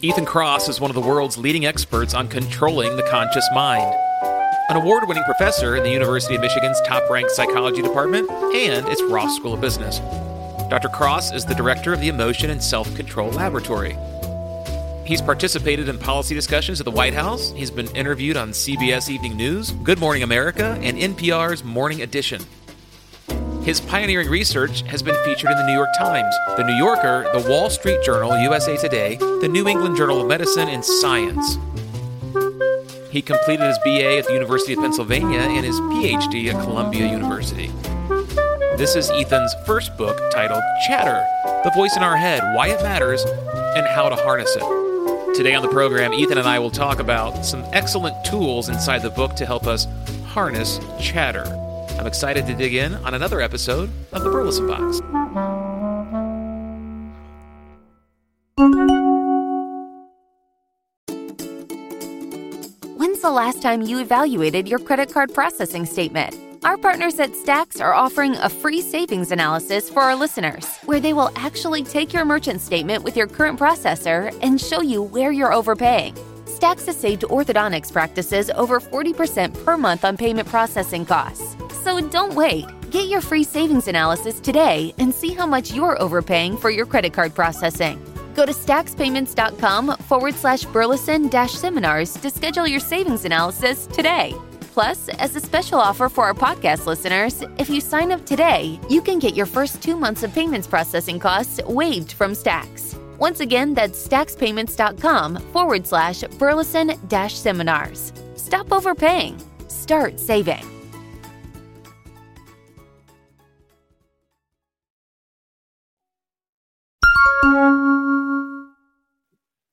Ethan Kross is one of the world's leading experts on controlling the conscious mind. An award winning professor in the University of Michigan's top ranked psychology department and its Ross School of Business. Dr. Kross is the director of the Emotion and Self Control Laboratory. He's participated in policy discussions at the White House. He's been interviewed on CBS Evening News, Good Morning America, and NPR's Morning Edition. His pioneering research has been featured in the New York Times, The New Yorker, The Wall Street Journal, USA Today, the New England Journal of Medicine, and Science. He completed his BA at the University of Pennsylvania and his PhD at Columbia University. This is Ethan's first book titled Chatter The Voice in Our Head, Why It Matters, and How to Harness It. Today on the program, Ethan and I will talk about some excellent tools inside the book to help us harness chatter. I'm excited to dig in on another episode of the Burleson Box. When's the last time you evaluated your credit card processing statement? Our partners at Stacks are offering a free savings analysis for our listeners, where they will actually take your merchant statement with your current processor and show you where you're overpaying. Stacks has saved orthodontics practices over 40% per month on payment processing costs. So don't wait. Get your free savings analysis today and see how much you're overpaying for your credit card processing. Go to stackspayments.com forward slash Burleson dash seminars to schedule your savings analysis today. Plus, as a special offer for our podcast listeners, if you sign up today, you can get your first two months of payments processing costs waived from Stacks. Once again, that's stackspayments.com forward slash Burleson dash seminars. Stop overpaying. Start saving.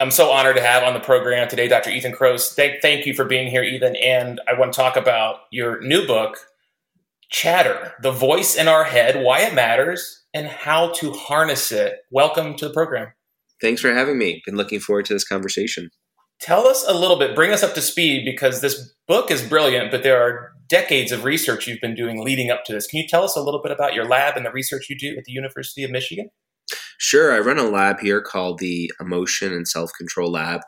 I'm so honored to have on the program today Dr. Ethan Kross. Thank, thank you for being here, Ethan. And I want to talk about your new book, Chatter The Voice in Our Head, Why It Matters, and How to Harness It. Welcome to the program. Thanks for having me. Been looking forward to this conversation. Tell us a little bit, bring us up to speed because this book is brilliant, but there are decades of research you've been doing leading up to this. Can you tell us a little bit about your lab and the research you do at the University of Michigan? Sure. I run a lab here called the Emotion and Self Control Lab.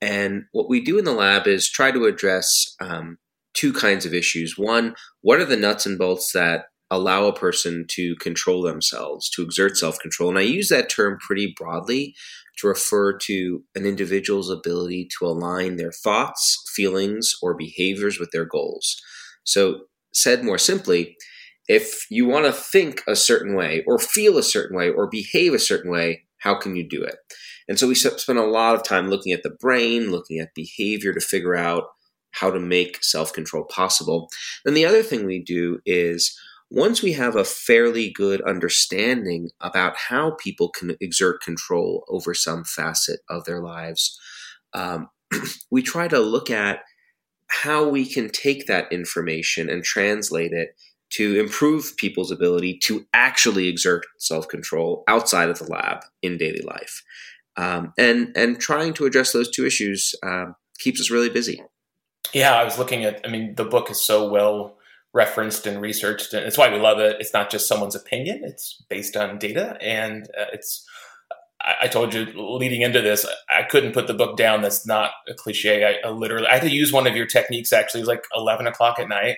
And what we do in the lab is try to address um, two kinds of issues. One, what are the nuts and bolts that allow a person to control themselves, to exert self control? And I use that term pretty broadly to refer to an individual's ability to align their thoughts, feelings, or behaviors with their goals. So, said more simply, if you want to think a certain way or feel a certain way or behave a certain way, how can you do it? And so we spend a lot of time looking at the brain, looking at behavior to figure out how to make self control possible. Then the other thing we do is once we have a fairly good understanding about how people can exert control over some facet of their lives, um, we try to look at how we can take that information and translate it to improve people's ability to actually exert self control outside of the lab in daily life. Um, and and trying to address those two issues um, keeps us really busy. Yeah, I was looking at. I mean, the book is so well referenced and researched, and it's why we love it. It's not just someone's opinion; it's based on data, and uh, it's. I, told you leading into this, I couldn't put the book down. That's not a cliche. I, I literally, I had to use one of your techniques. Actually, it was like eleven o'clock at night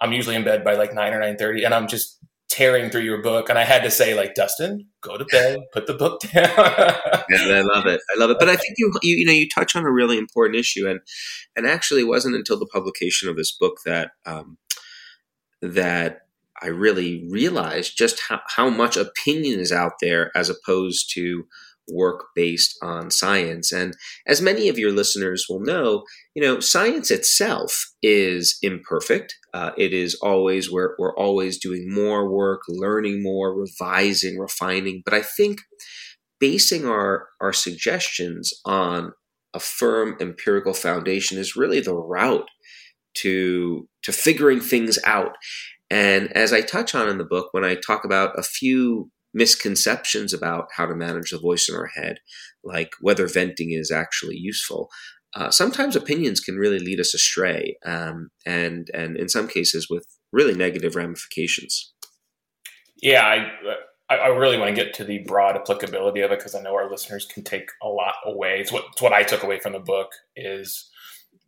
I'm usually in bed by like nine or nine thirty, and I'm just tearing through your book. And I had to say, like, Dustin, go to bed, put the book down. yeah, I love it. I love it. But I think you, you, you know, you touch on a really important issue, and and actually, it wasn't until the publication of this book that um, that I really realized just how, how much opinion is out there as opposed to work based on science. And as many of your listeners will know, you know, science itself is imperfect. Uh, it is always, we're, we're always doing more work, learning more, revising, refining. But I think basing our, our suggestions on a firm empirical foundation is really the route to, to figuring things out. And as I touch on in the book, when I talk about a few misconceptions about how to manage the voice in our head, like whether venting is actually useful. Uh, sometimes opinions can really lead us astray, um, and and in some cases with really negative ramifications. Yeah, I I, really want to get to the broad applicability of it because I know our listeners can take a lot away. It's what, it's what I took away from the book is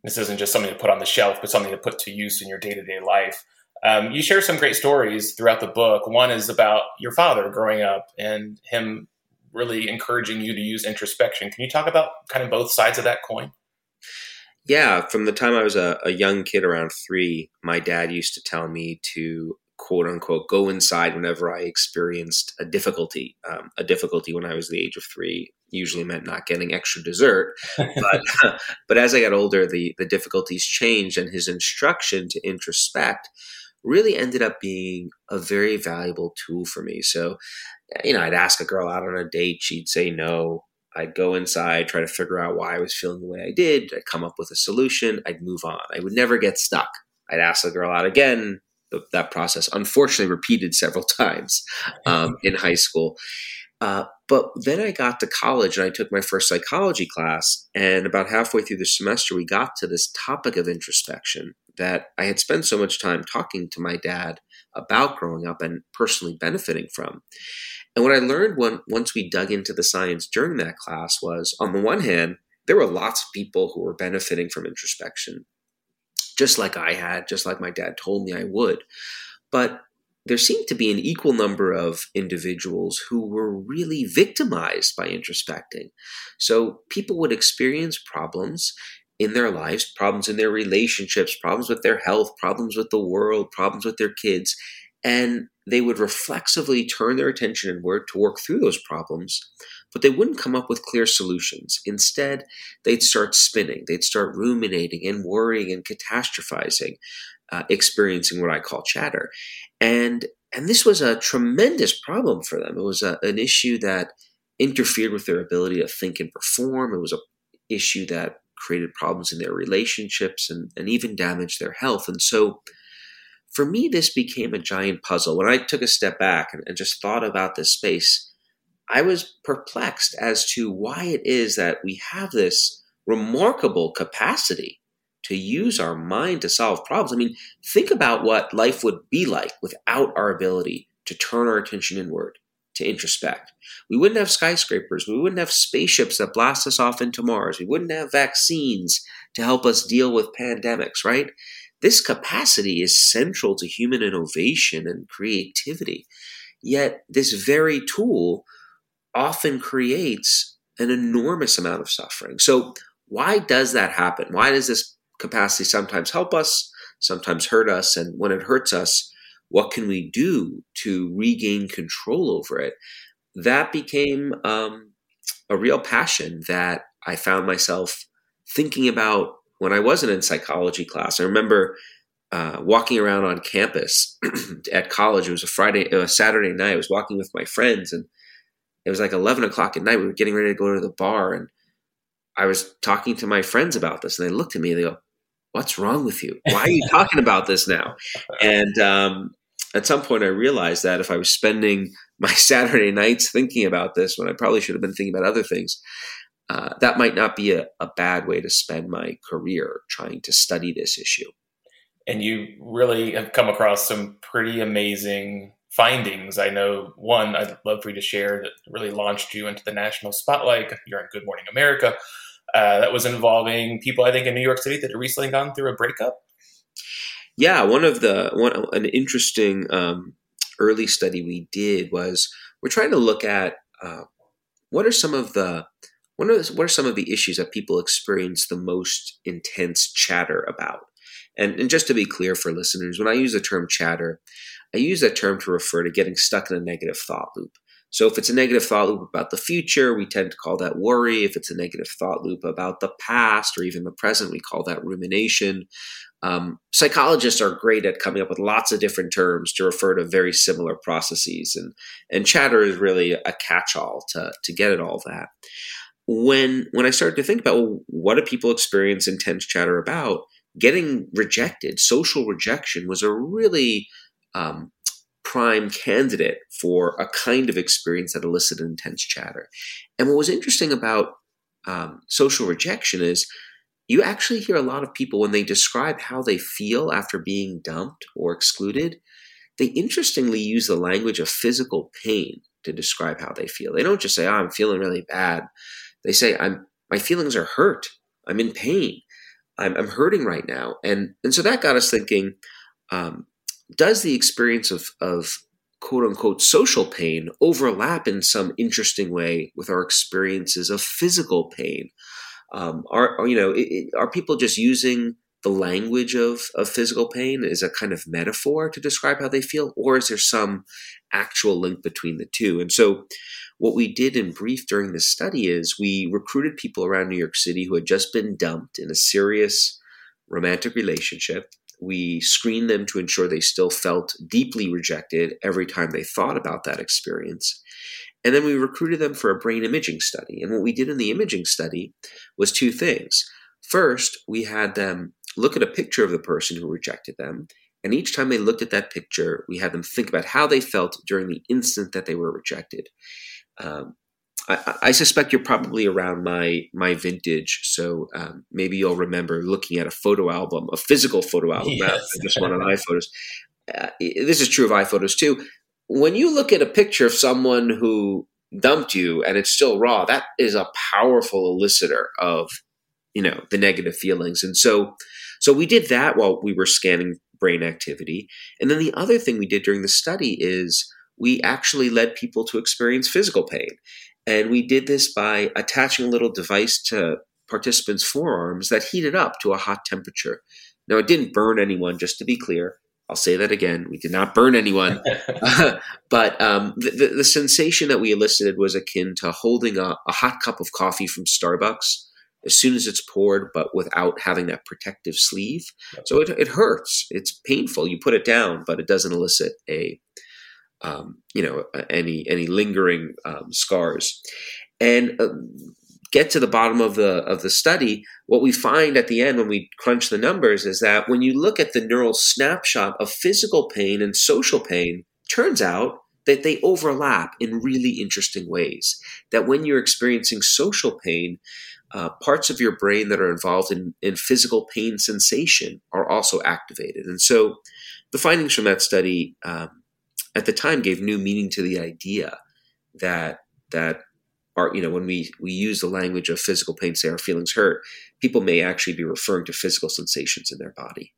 this isn't just something to put on the shelf, but something to put to use in your day to day life. Um, you share some great stories throughout the book. One is about your father growing up and him really encouraging you to use introspection. Can you talk about kind of both sides of that coin? Yeah, from the time I was a, a young kid, around three, my dad used to tell me to quote unquote go inside whenever I experienced a difficulty. Um, a difficulty when I was the age of three usually meant not getting extra dessert, but but as I got older, the the difficulties changed, and his instruction to introspect really ended up being a very valuable tool for me. So, you know, I'd ask a girl out on a date, she'd say no. I'd go inside, try to figure out why I was feeling the way I did. I'd come up with a solution. I'd move on. I would never get stuck. I'd ask the girl out again the, that process unfortunately repeated several times um, in high school. Uh, but then I got to college and I took my first psychology class. And about halfway through the semester, we got to this topic of introspection that I had spent so much time talking to my dad about growing up and personally benefiting from. And what I learned when, once we dug into the science during that class was on the one hand, there were lots of people who were benefiting from introspection just like I had, just like my dad told me I would. But there seemed to be an equal number of individuals who were really victimized by introspecting. So people would experience problems in their lives, problems in their relationships, problems with their health, problems with the world, problems with their kids, and they would reflexively turn their attention inward to work through those problems but they wouldn't come up with clear solutions. Instead, they'd start spinning, they'd start ruminating and worrying and catastrophizing, uh, experiencing what I call chatter. And and this was a tremendous problem for them. It was a, an issue that interfered with their ability to think and perform. It was an issue that created problems in their relationships and, and even damaged their health. And so for me, this became a giant puzzle. When I took a step back and, and just thought about this space, I was perplexed as to why it is that we have this remarkable capacity to use our mind to solve problems. I mean, think about what life would be like without our ability to turn our attention inward, to introspect. We wouldn't have skyscrapers. We wouldn't have spaceships that blast us off into Mars. We wouldn't have vaccines to help us deal with pandemics, right? This capacity is central to human innovation and creativity. Yet, this very tool often creates an enormous amount of suffering. So, why does that happen? Why does this capacity sometimes help us, sometimes hurt us? And when it hurts us, what can we do to regain control over it? That became um, a real passion that I found myself thinking about when I wasn't in psychology class. I remember uh, walking around on campus at college. It was a Friday, it a Saturday night. I was walking with my friends, and it was like 11 o'clock at night. We were getting ready to go to the bar. And I was talking to my friends about this. And they looked at me and they go, What's wrong with you? Why are you talking about this now? And um, at some point, I realized that if I was spending my Saturday nights thinking about this when I probably should have been thinking about other things, uh, that might not be a, a bad way to spend my career trying to study this issue. And you really have come across some pretty amazing findings. I know one I'd love for you to share that really launched you into the national spotlight. You're on Good Morning America. Uh, that was involving people I think in New York City that had recently gone through a breakup. Yeah, one of the one an interesting um, early study we did was we're trying to look at uh, what are some of the what are, what are some of the issues that people experience the most intense chatter about. And, and just to be clear for listeners, when I use the term chatter, I use that term to refer to getting stuck in a negative thought loop. So if it's a negative thought loop about the future, we tend to call that worry. If it's a negative thought loop about the past or even the present, we call that rumination. Um, psychologists are great at coming up with lots of different terms to refer to very similar processes, and and chatter is really a catch-all to to get at all that. When when I started to think about well, what do people experience intense chatter about, getting rejected, social rejection was a really um, prime candidate for a kind of experience that elicited intense chatter. And what was interesting about um, social rejection is you actually hear a lot of people when they describe how they feel after being dumped or excluded, they interestingly use the language of physical pain to describe how they feel. They don't just say, oh, I'm feeling really bad. They say, I'm my feelings are hurt. I'm in pain. I'm, I'm hurting right now. And and so that got us thinking, um, does the experience of, of quote unquote social pain overlap in some interesting way with our experiences of physical pain? Um, are, are, you know it, it, are people just using the language of, of physical pain is a kind of metaphor to describe how they feel, or is there some actual link between the two? And so, what we did in brief during this study is we recruited people around New York City who had just been dumped in a serious romantic relationship we screened them to ensure they still felt deeply rejected every time they thought about that experience. And then we recruited them for a brain imaging study. And what we did in the imaging study was two things. First, we had them look at a picture of the person who rejected them. And each time they looked at that picture, we had them think about how they felt during the instant that they were rejected. Um, I, I, suspect you're probably around my my vintage, so um, maybe you'll remember looking at a photo album, a physical photo album, yes. just one on iPhotos. Uh, this is true of iPhotos too. When you look at a picture of someone who dumped you and it's still raw, that is a powerful elicitor of you know the negative feelings. And so, so we did that while we were scanning brain activity. And then the other thing we did during the study is we actually led people to experience physical pain. And we did this by attaching a little device to participants' forearms that heated up to a hot temperature. Now, it didn't burn anyone, just to be clear. I'll say that again. We did not burn anyone. but um, the, the, the, sensation that we elicited was akin to holding a, a hot cup of coffee from Starbucks as soon as it's poured, but without having that protective sleeve. So it, it hurts. It's painful. You put it down, but it doesn't elicit a um, you know any any lingering um, scars and uh, get to the bottom of the of the study what we find at the end when we crunch the numbers is that when you look at the neural snapshot of physical pain and social pain turns out that they overlap in really interesting ways that when you're experiencing social pain uh, parts of your brain that are involved in, in physical pain sensation are also activated. And so the findings from that study um, at the time gave new meaning to the idea that that our you know when we we use the language of physical pain say our feelings hurt people may actually be referring to physical sensations in their body.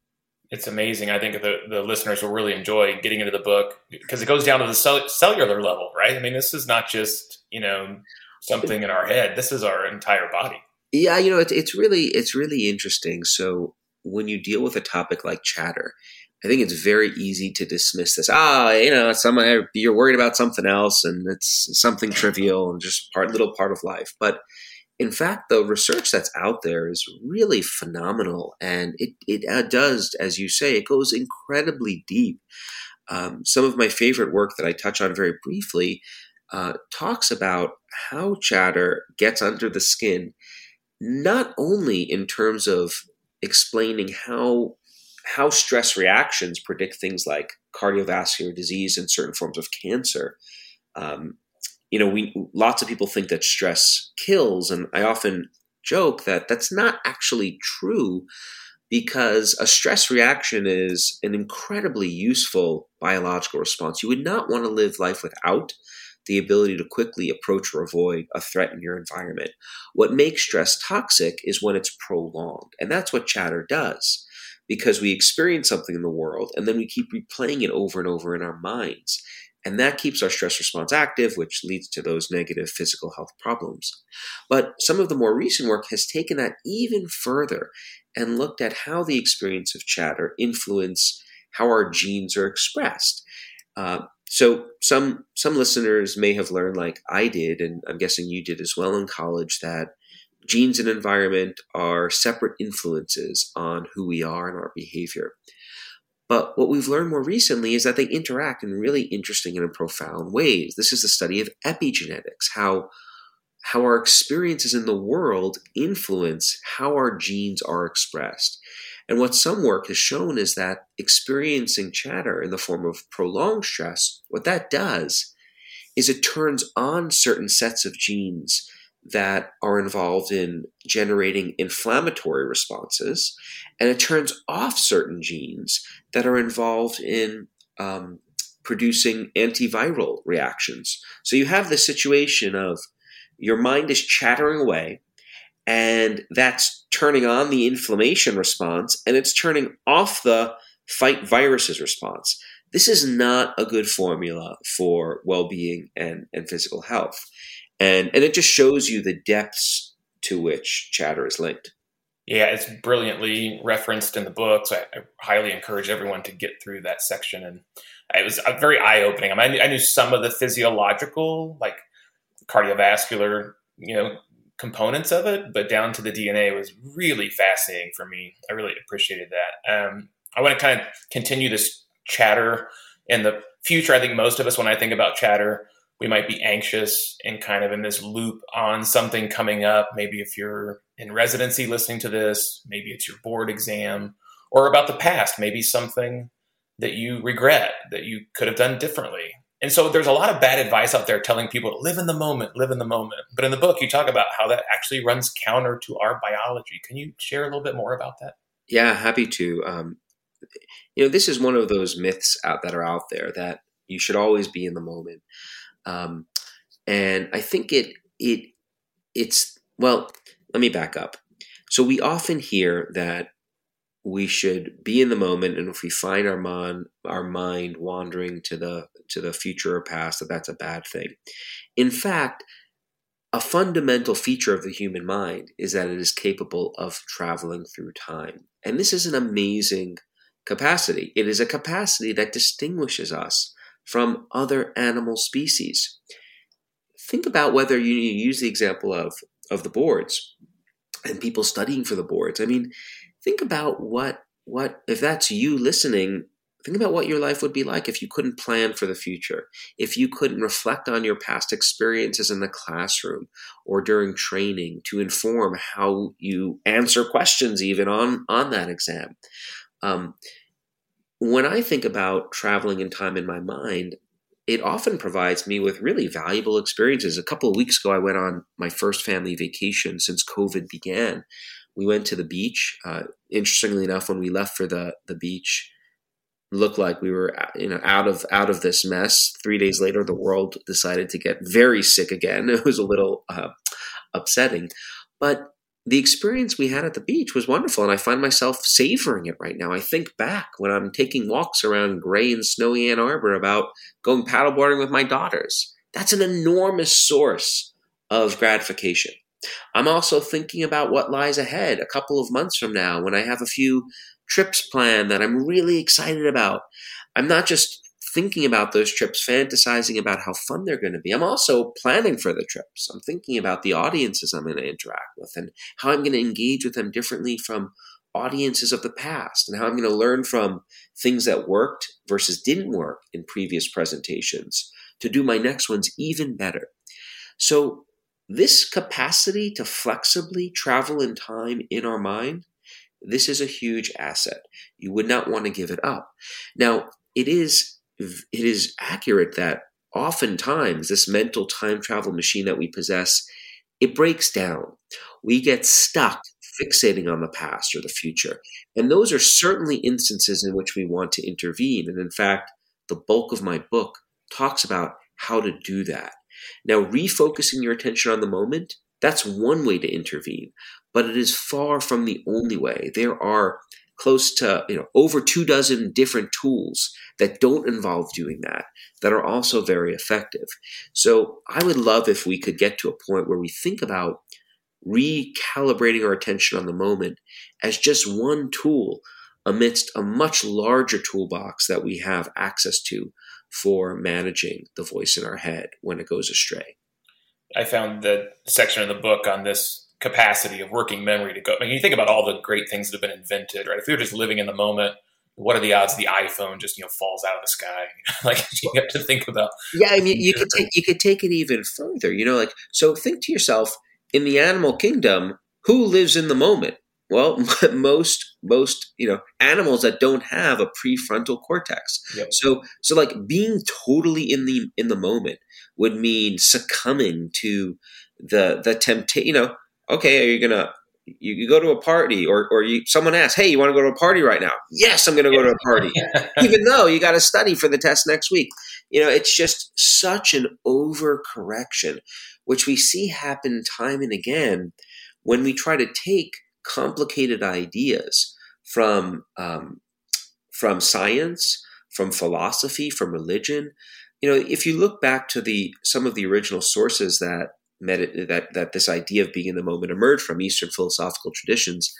It's amazing. I think the, the listeners will really enjoy getting into the book because it goes down to the cell- cellular level right? I mean this is not just you know something in our head. This is our entire body yeah you know it, it's really it's really interesting so when you deal with a topic like chatter I think it's very easy to dismiss this. Ah, you know, some you're worried about something else, and it's something trivial and just part little part of life. But in fact, the research that's out there is really phenomenal, and it it uh, does, as you say, it goes incredibly deep. Um, some of my favorite work that I touch on very briefly uh, talks about how chatter gets under the skin, not only in terms of explaining how how stress reactions predict things like cardiovascular disease and certain forms of cancer. Um, you know, we lots of people think that stress kills, and I often joke that that's not actually true because a stress reaction is an incredibly useful biological response. You would not want to live life without the ability to quickly approach or avoid a threat in your environment. What makes stress toxic is when it's prolonged, and that's what chatter does because we experience something in the world and then we keep replaying it over and over in our minds. And that keeps our stress response active, which leads to those negative physical health problems. But some of the more recent work has taken that even further and looked at how the experience of chatter influence how our genes are expressed. Uh, so some some listeners may have learned, like I did, and I'm guessing you did as well in college, that genes and environment are separate influences on who we are and our behavior. But what we've learned more recently is that they interact in really interesting and profound ways. This is the study of epigenetics, how, how our experiences in the world influence how our genes are expressed. And what some work has shown is that experiencing chatter in the form of prolonged stress, what that does is it turns on certain sets of genes that are involved in generating inflammatory responses, and it turns off certain genes that are involved in um, producing antiviral reactions. So you have the situation of your mind is chattering away, and that's turning on the inflammation response, and it's turning off the fight viruses response. This is not a good formula for well being and, and physical health. And, and it just shows you the depths to which chatter is linked. Yeah, it's brilliantly referenced in the book. So I, I highly encourage everyone to get through that section. And it was uh, very eye opening. I, mean, I knew some of the physiological, like cardiovascular, you know, components of it, but down to the DNA was really fascinating for me. I really appreciated that. Um, I want to kind of continue this chatter in the future. I think most of us, when I think about chatter, we might be anxious and kind of in this loop on something coming up. Maybe if you're in residency listening to this, maybe it's your board exam or about the past, maybe something that you regret that you could have done differently. And so there's a lot of bad advice out there telling people to live in the moment, live in the moment. But in the book, you talk about how that actually runs counter to our biology. Can you share a little bit more about that? Yeah, happy to. Um, you know, this is one of those myths out that are out there that you should always be in the moment. Um, and I think it it it's well. Let me back up. So we often hear that we should be in the moment, and if we find our mind our mind wandering to the to the future or past, that that's a bad thing. In fact, a fundamental feature of the human mind is that it is capable of traveling through time, and this is an amazing capacity. It is a capacity that distinguishes us from other animal species. Think about whether you use the example of, of the boards and people studying for the boards. I mean, think about what what if that's you listening think about what your life would be like if you couldn't plan for the future if you couldn't reflect on your past experiences in the classroom or during training to inform how you answer questions even on on that exam um, when I think about traveling in time in my mind, it often provides me with really valuable experiences. A couple of weeks ago, I went on my first family vacation since COVID began. We went to the beach. Uh, interestingly enough, when we left for the the beach, looked like we were you know out of out of this mess. Three days later, the world decided to get very sick again. It was a little uh, upsetting, but the experience we had at the beach was wonderful, and I find myself savoring it right now. I think back when I'm taking walks around gray and snowy Ann Arbor about going paddleboarding with my daughters. That's an enormous source of gratification. I'm also thinking about what lies ahead a couple of months from now when I have a few trips planned that I'm really excited about. I'm not just thinking about those trips, fantasizing about how fun they're going to be. I'm also planning for the trips. I'm thinking about the audiences I'm going to interact with and how I'm going to engage with them differently from audiences of the past and how I'm going to learn from things that worked versus didn't work in previous presentations to do my next ones even better. So, this capacity to flexibly travel in time in our mind, this is a huge asset. You would not want to give it up. Now, it is it is accurate that oftentimes this mental time travel machine that we possess it breaks down we get stuck fixating on the past or the future and those are certainly instances in which we want to intervene and in fact the bulk of my book talks about how to do that now refocusing your attention on the moment that's one way to intervene but it is far from the only way. There are close to you know over two dozen different tools that don't involve doing that that are also very effective. So i would love if we could get to a point where we think about recalibrating our attention on the moment as just one tool amidst a much larger toolbox that we have access to for managing the voice in our head when it goes astray i found the section of the book on this capacity of working memory to go. I mean, you think about all the great things that have been invented, right? If we were just living in the moment, what are the odds the iPhone just you know falls out of the sky? like you have to think about. Yeah, I mean, you could take you could take it even further. You know, like so. Think to yourself: in the animal kingdom, who lives in the moment? Well, most most you know animals that don't have a prefrontal cortex. Yep. So so like being totally in the in the moment would mean succumbing to the the temptation. You know, okay, are you gonna you, you go to a party or, or you, someone asks, Hey, you want to go to a party right now? Yes, I'm going to go to a party, even though you got to study for the test next week. You know, it's just such an overcorrection, which we see happen time and again when we try to take complicated ideas from, um, from science, from philosophy, from religion. You know, if you look back to the some of the original sources that that that this idea of being in the moment emerged from Eastern philosophical traditions,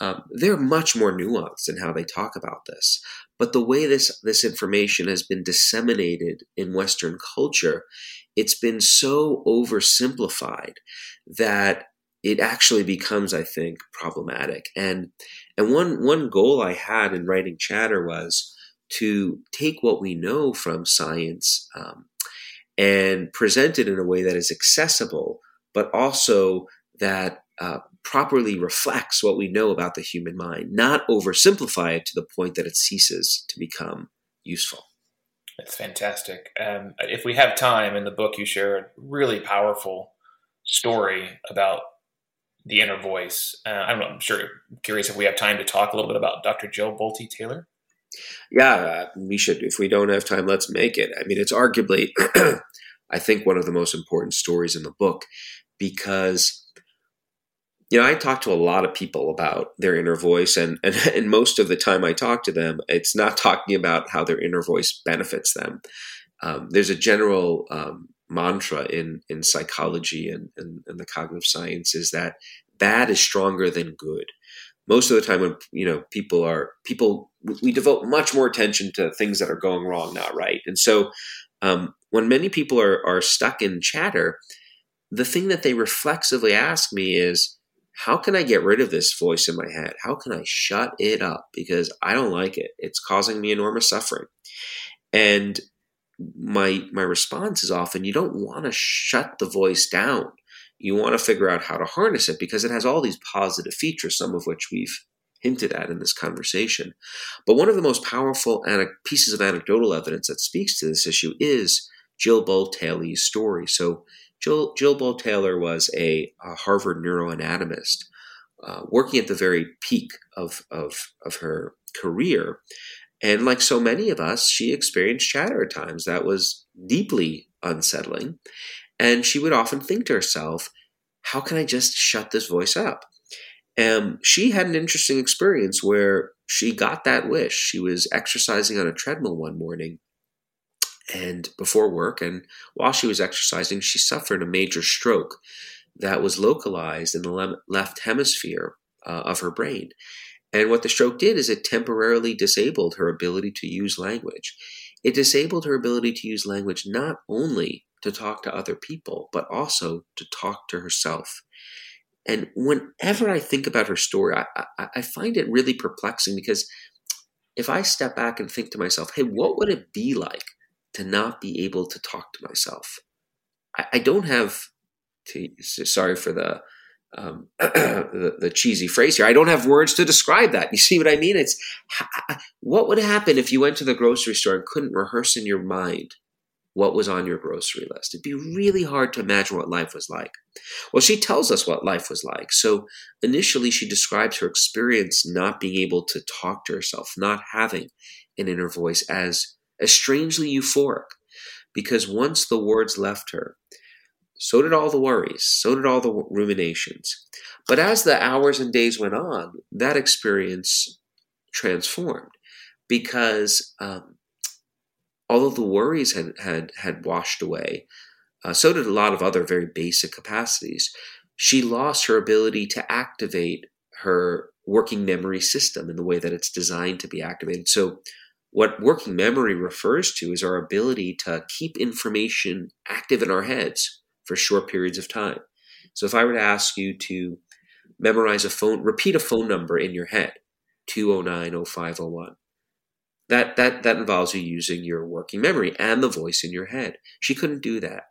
um, they're much more nuanced in how they talk about this. But the way this this information has been disseminated in Western culture, it's been so oversimplified that it actually becomes, I think, problematic. And and one one goal I had in writing Chatter was to take what we know from science um, and present it in a way that is accessible, but also that uh, properly reflects what we know about the human mind, not oversimplify it to the point that it ceases to become useful. That's fantastic. Um, if we have time in the book, you share a really powerful story about the inner voice. Uh, I'm, I'm sure curious if we have time to talk a little bit about Dr. Jill Bolte Taylor. Yeah, uh, we should. If we don't have time, let's make it. I mean, it's arguably, I think, one of the most important stories in the book because you know, I talk to a lot of people about their inner voice, and, and, and most of the time I talk to them, it's not talking about how their inner voice benefits them. Um, there's a general um, mantra in, in psychology and, and, and the cognitive science is that bad is stronger than good. Most of the time when you know people are people we devote much more attention to things that are going wrong not right. And so um, when many people are, are stuck in chatter the thing that they reflexively ask me is how can i get rid of this voice in my head? How can i shut it up? Because i don't like it. It's causing me enormous suffering. And my my response is often you don't want to shut the voice down you want to figure out how to harness it because it has all these positive features, some of which we've hinted at in this conversation. But one of the most powerful pieces of anecdotal evidence that speaks to this issue is Jill Bolte Taylor's story. So, Jill, Jill Bolte Taylor was a, a Harvard neuroanatomist uh, working at the very peak of, of, of her career. And like so many of us, she experienced chatter at times that was deeply unsettling. And she would often think to herself, how can I just shut this voice up? And she had an interesting experience where she got that wish. She was exercising on a treadmill one morning and before work, and while she was exercising, she suffered a major stroke that was localized in the left hemisphere uh, of her brain. And what the stroke did is it temporarily disabled her ability to use language. It disabled her ability to use language not only to talk to other people, but also to talk to herself. And whenever I think about her story, I, I, I, find it really perplexing because if I step back and think to myself, hey, what would it be like to not be able to talk to myself? I, I don't have to, sorry for the, um, the, the cheesy phrase here. I don't have words to describe that. You see what I mean? It's what would happen if you went to the grocery store and couldn't rehearse in your mind what was on your grocery list. It'd be really hard to imagine what life was like. Well, she tells us what life was like. So initially, she describes her experience not being able to talk to herself, not having an inner voice, as, as strangely euphoric. Because once the words left her, so did all the worries, so did all the ruminations. But as the hours and days went on, that experience transformed because um, although the worries had had had washed away, uh, so did a lot of other very basic capacities. She lost her ability to activate her working memory system in the way that it's designed to be activated. So, what working memory refers to is our ability to keep information active in our heads for short periods of time. So, if I were to ask you to memorize a phone, repeat a phone number in your head, 209 0501 that that that involves you using your working memory and the voice in your head. She couldn't do that.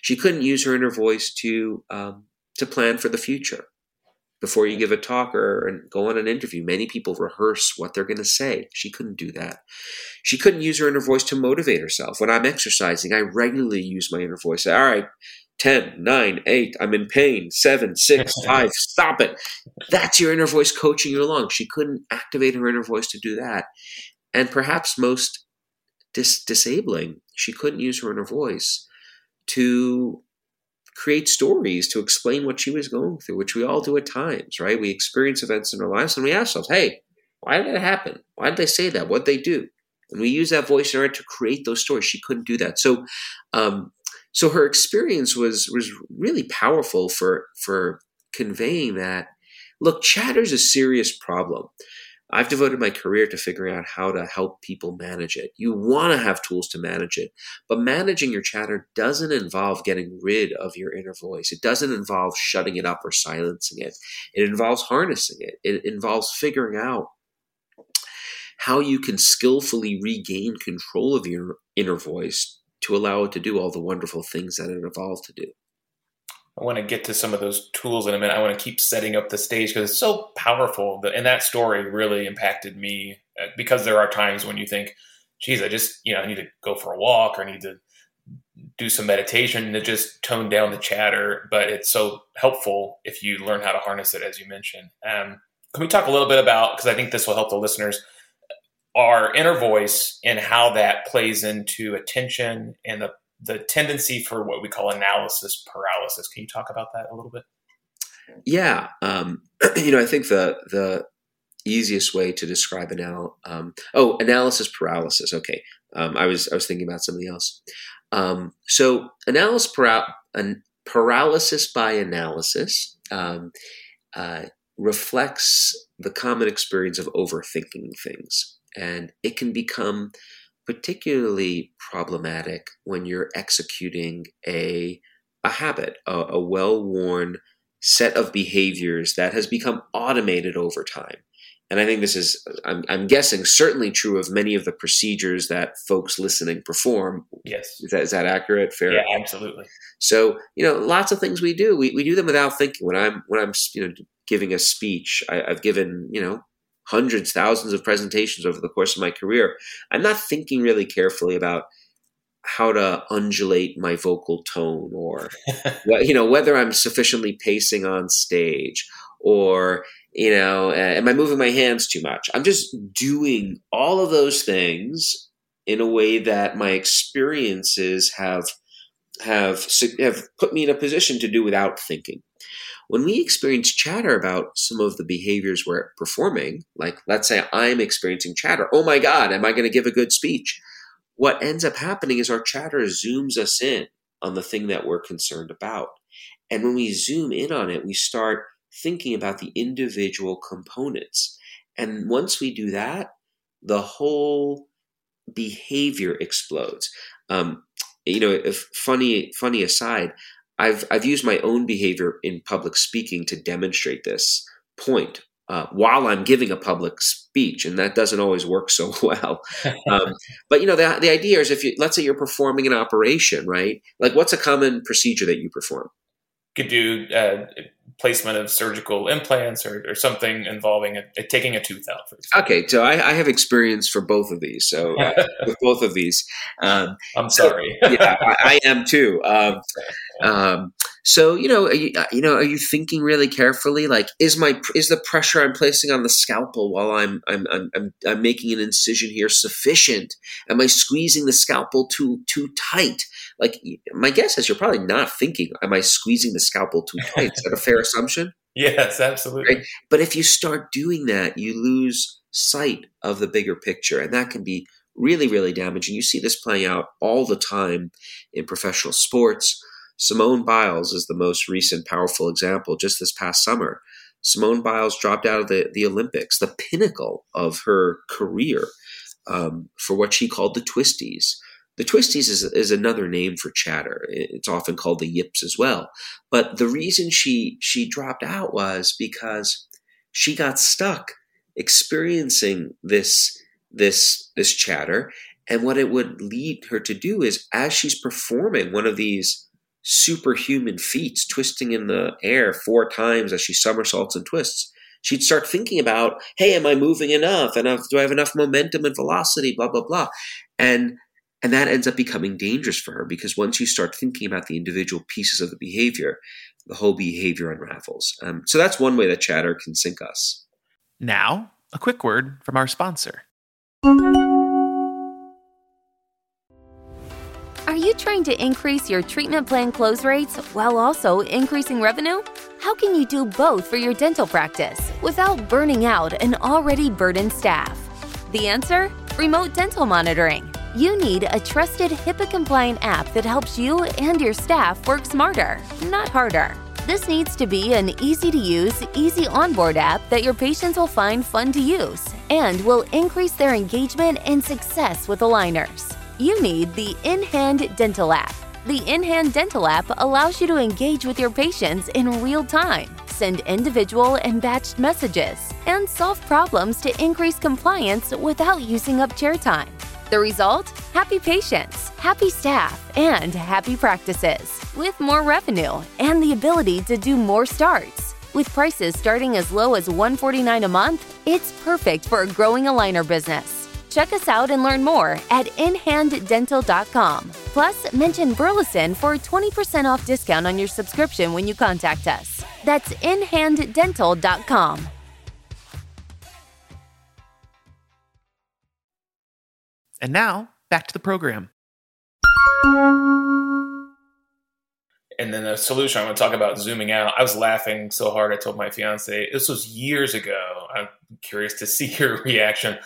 She couldn't use her inner voice to um, to plan for the future. Before you give a talk or go on an interview, many people rehearse what they're going to say. She couldn't do that. She couldn't use her inner voice to motivate herself. When I'm exercising, I regularly use my inner voice. All right, 10, 9, 8, I'm in pain, 7, 6, 5, stop it. That's your inner voice coaching you along. She couldn't activate her inner voice to do that. And perhaps most dis- disabling, she couldn't use her inner voice to create stories to explain what she was going through, which we all do at times, right? We experience events in our lives and we ask ourselves, hey, why did that happen? Why did they say that? What did they do? And we use that voice in order to create those stories. She couldn't do that. So, um, so her experience was was really powerful for for conveying that. Look, chatter is a serious problem. I've devoted my career to figuring out how to help people manage it. You want to have tools to manage it, but managing your chatter doesn't involve getting rid of your inner voice. It doesn't involve shutting it up or silencing it. It involves harnessing it. It involves figuring out how you can skillfully regain control of your inner voice to allow it to do all the wonderful things that it evolved to do. I want to get to some of those tools in a minute. I want to keep setting up the stage because it's so powerful. And that story really impacted me uh, because there are times when you think, geez, I just, you know, I need to go for a walk or I need to do some meditation to just tone down the chatter. But it's so helpful if you learn how to harness it, as you mentioned. Um, can we talk a little bit about, because I think this will help the listeners, our inner voice and how that plays into attention and the, the tendency for what we call analysis paralysis. Can you talk about that a little bit? Yeah, um, you know, I think the the easiest way to describe anal um, oh analysis paralysis. Okay, um, I was I was thinking about something else. Um, so analysis para- an, paralysis by analysis um, uh, reflects the common experience of overthinking things. And it can become particularly problematic when you're executing a, a habit, a, a well worn set of behaviors that has become automated over time. And I think this is, I'm, I'm, guessing, certainly true of many of the procedures that folks listening perform. Yes. Is that, is that accurate? Fair. Yeah, absolutely. So, you know, lots of things we do, we, we do them without thinking. When I'm, when I'm, you know, giving a speech, I, I've given, you know, hundreds, thousands of presentations over the course of my career, I'm not thinking really carefully about how to undulate my vocal tone or you know whether I'm sufficiently pacing on stage or you know uh, am I moving my hands too much? I'm just doing all of those things in a way that my experiences have have have put me in a position to do without thinking when we experience chatter about some of the behaviors we're performing, like let's say I'm experiencing chatter, oh my God, am I going to give a good speech? What ends up happening is our chatter zooms us in on the thing that we're concerned about. And when we zoom in on it, we start thinking about the individual components. And once we do that, the whole behavior explodes. Um, you know, if funny, funny aside, I've I've used my own behavior in public speaking to demonstrate this point uh, while I'm giving a public speech, and that doesn't always work so well. Um, but you know, the the idea is if you let's say you're performing an operation, right? Like, what's a common procedure that you perform? Could do uh, placement of surgical implants or, or something involving a, a, taking a tooth out. okay, so I, I, have experience for both of these. So uh, with both of these, um, I'm sorry. So, yeah, I, I, am too. Um, um, so you know, you, uh, you, know, are you thinking really carefully? Like, is my is the pressure I'm placing on the scalpel while I'm I'm I'm, I'm, I'm making an incision here sufficient? Am I squeezing the scalpel too too tight? Like, my guess is you're probably not thinking, "Am I squeezing the scalpel too tight?" Is that a fair assumption? Yes, absolutely. Right? But if you start doing that, you lose sight of the bigger picture, and that can be really, really damaging. You see this playing out all the time in professional sports Simone Biles is the most recent powerful example just this past summer. Simone Biles dropped out of the, the Olympics, the pinnacle of her career, um, for what she called the twisties. The twisties is, is another name for chatter. It's often called the yips as well. But the reason she she dropped out was because she got stuck experiencing this this this chatter, and what it would lead her to do is as she's performing one of these superhuman feats, twisting in the air four times as she somersaults and twists, she'd start thinking about, hey, am I moving enough? And do I have enough momentum and velocity? Blah, blah, blah. And and that ends up becoming dangerous for her because once you start thinking about the individual pieces of the behavior, the whole behavior unravels. Um, so that's one way that chatter can sink us. Now, a quick word from our sponsor. Trying to increase your treatment plan close rates while also increasing revenue? How can you do both for your dental practice without burning out an already burdened staff? The answer? Remote dental monitoring. You need a trusted HIPAA compliant app that helps you and your staff work smarter, not harder. This needs to be an easy to use, easy onboard app that your patients will find fun to use and will increase their engagement and success with aligners you need the InHand Dental app. The InHand Dental app allows you to engage with your patients in real time, send individual and batched messages, and solve problems to increase compliance without using up chair time. The result? Happy patients, happy staff, and happy practices, with more revenue and the ability to do more starts. With prices starting as low as 149 a month, it's perfect for a growing aligner business. Check us out and learn more at inhanddental.com. Plus, mention Burleson for a 20% off discount on your subscription when you contact us. That's inhanddental.com. And now, back to the program. And then the solution, I'm going to talk about zooming out. I was laughing so hard, I told my fiance, this was years ago. I'm curious to see your reaction.